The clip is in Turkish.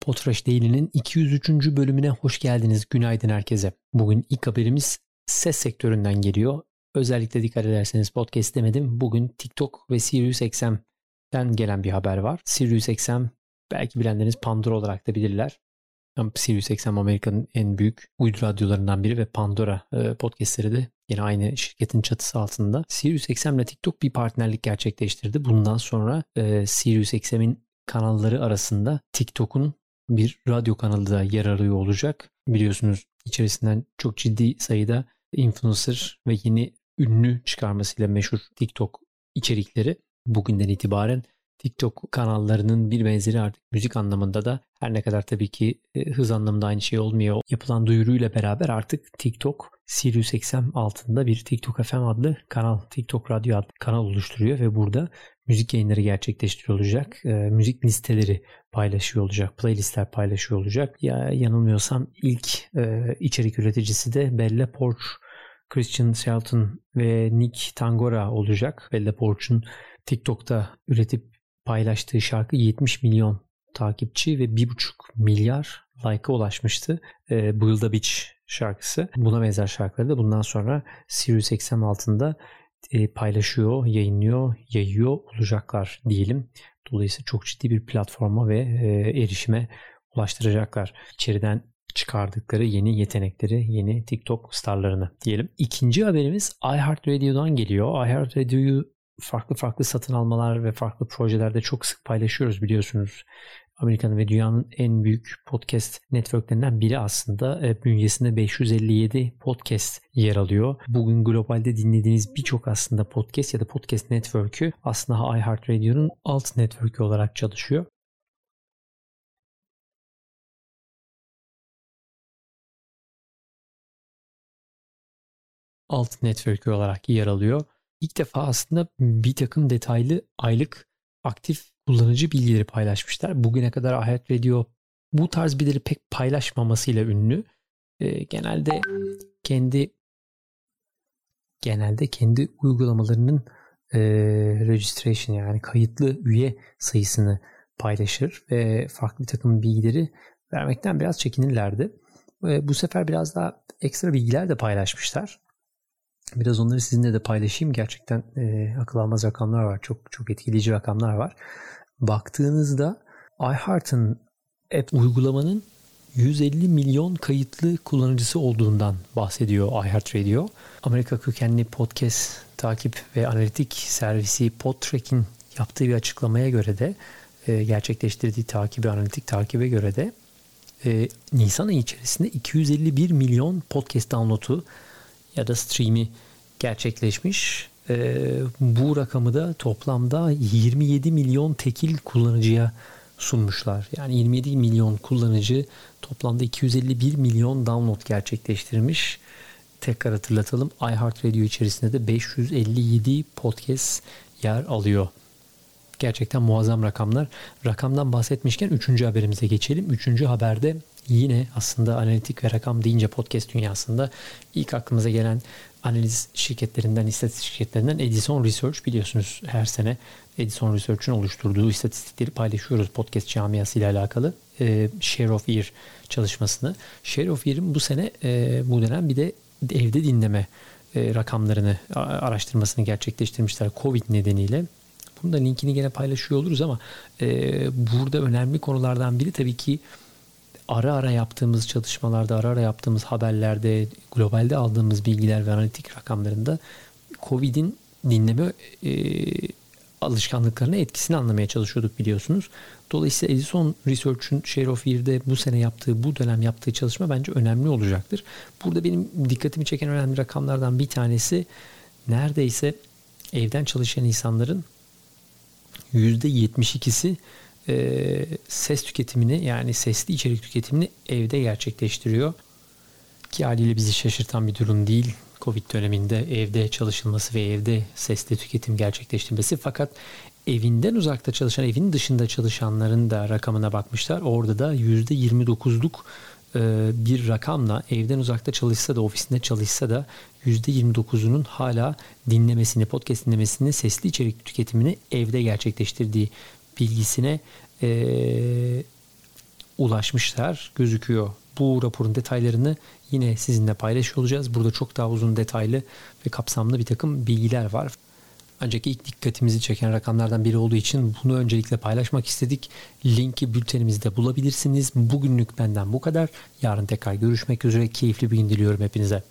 Potraş Daily'nin 203. bölümüne hoş geldiniz. Günaydın herkese. Bugün ilk haberimiz ses sektöründen geliyor. Özellikle dikkat ederseniz podcast demedim. Bugün TikTok ve SiriusXM'den gelen bir haber var. SiriusXM belki bilenleriniz Pandora olarak da bilirler. SiriusXM Amerika'nın en büyük uydu radyolarından biri ve Pandora e, podcastleri de yine aynı şirketin çatısı altında. SiriusXM ile TikTok bir partnerlik gerçekleştirdi. Bundan sonra e, SiriusXM'in kanalları arasında TikTok'un bir radyo kanalı da yer arıyor olacak. Biliyorsunuz içerisinden çok ciddi sayıda influencer ve yeni ünlü çıkarmasıyla meşhur TikTok içerikleri bugünden itibaren TikTok kanallarının bir benzeri artık müzik anlamında da her ne kadar tabii ki e, hız anlamında aynı şey olmuyor. Yapılan duyuruyla beraber artık TikTok Sirius XM altında bir TikTok FM adlı kanal, TikTok Radyo adlı kanal oluşturuyor ve burada müzik yayınları gerçekleştiriyor olacak. E, müzik listeleri paylaşıyor olacak. Playlistler paylaşıyor olacak. Ya yanılmıyorsam ilk e, içerik üreticisi de Bella Porch, Christian Shelton ve Nick Tangora olacak. Bella Porch'un TikTok'ta üretip paylaştığı şarkı 70 milyon takipçi ve 1,5 milyar like'a ulaşmıştı. E, Build Beach şarkısı. Buna benzer şarkıları da bundan sonra Sirius XM altında paylaşıyor, yayınlıyor, yayıyor olacaklar diyelim. Dolayısıyla çok ciddi bir platforma ve e, erişime ulaştıracaklar. İçeriden çıkardıkları yeni yetenekleri, yeni TikTok starlarını diyelim. İkinci haberimiz iHeartRadio'dan geliyor. iHeartRadio'yu farklı farklı satın almalar ve farklı projelerde çok sık paylaşıyoruz biliyorsunuz. Amerika'nın ve dünyanın en büyük podcast networklerinden biri aslında. E, bünyesinde 557 podcast yer alıyor. Bugün globalde dinlediğiniz birçok aslında podcast ya da podcast network'ü aslında iHeartRadio'nun alt network'ü olarak çalışıyor. alt network'ü olarak yer alıyor. İlk defa aslında bir takım detaylı aylık aktif kullanıcı bilgileri paylaşmışlar. Bugüne kadar Ahet Radio bu tarz bilgileri pek paylaşmamasıyla ünlü. E, genelde kendi genelde kendi uygulamalarının e, registration yani kayıtlı üye sayısını paylaşır ve farklı takım bilgileri vermekten biraz çekinirlerdi. E, bu sefer biraz daha ekstra bilgiler de paylaşmışlar. Biraz onları sizinle de paylaşayım. Gerçekten e, akıl almaz rakamlar var. Çok çok etkileyici rakamlar var. Baktığınızda iHeart'ın app uygulamanın 150 milyon kayıtlı kullanıcısı olduğundan bahsediyor iHeartRadio. Amerika kökenli podcast takip ve analitik servisi PodTrack'in yaptığı bir açıklamaya göre de e, gerçekleştirdiği takibi, analitik takibe göre de e, Nisan ayı içerisinde 251 milyon podcast download'u ya da stream'i gerçekleşmiş. E, bu rakamı da toplamda 27 milyon tekil kullanıcıya sunmuşlar. Yani 27 milyon kullanıcı toplamda 251 milyon download gerçekleştirmiş. Tekrar hatırlatalım iHeartRadio içerisinde de 557 podcast yer alıyor. Gerçekten muazzam rakamlar. Rakamdan bahsetmişken 3. haberimize geçelim. 3. haberde yine aslında analitik ve rakam deyince podcast dünyasında ilk aklımıza gelen analiz şirketlerinden, istatistik şirketlerinden Edison Research biliyorsunuz her sene Edison Research'un oluşturduğu istatistikleri paylaşıyoruz podcast camiası ile alakalı. E, Share of Ear çalışmasını. Share of Ear'in bu sene e, bu dönem bir de evde dinleme e, rakamlarını araştırmasını gerçekleştirmişler Covid nedeniyle. Bunu da linkini gene paylaşıyor oluruz ama e, burada önemli konulardan biri tabii ki ara ara yaptığımız çalışmalarda, ara ara yaptığımız haberlerde, globalde aldığımız bilgiler ve analitik rakamlarında Covid'in dinleme e, alışkanlıklarına etkisini anlamaya çalışıyorduk biliyorsunuz. Dolayısıyla Edison Research'un Share of Year'de bu sene yaptığı, bu dönem yaptığı çalışma bence önemli olacaktır. Burada benim dikkatimi çeken önemli rakamlardan bir tanesi neredeyse evden çalışan insanların %72'si e, ses tüketimini yani sesli içerik tüketimini evde gerçekleştiriyor. Ki haliyle bizi şaşırtan bir durum değil. Covid döneminde evde çalışılması ve evde sesli tüketim gerçekleştirmesi fakat evinden uzakta çalışan, evin dışında çalışanların da rakamına bakmışlar. Orada da %29'luk e, bir rakamla evden uzakta çalışsa da ofisinde çalışsa da %29'unun hala dinlemesini, podcast dinlemesini, sesli içerik tüketimini evde gerçekleştirdiği bilgisine e, ulaşmışlar gözüküyor. Bu raporun detaylarını yine sizinle paylaşıyor olacağız. Burada çok daha uzun detaylı ve kapsamlı bir takım bilgiler var. Ancak ilk dikkatimizi çeken rakamlardan biri olduğu için bunu öncelikle paylaşmak istedik. Linki bültenimizde bulabilirsiniz. Bugünlük benden bu kadar. Yarın tekrar görüşmek üzere. Keyifli bir gün diliyorum hepinize.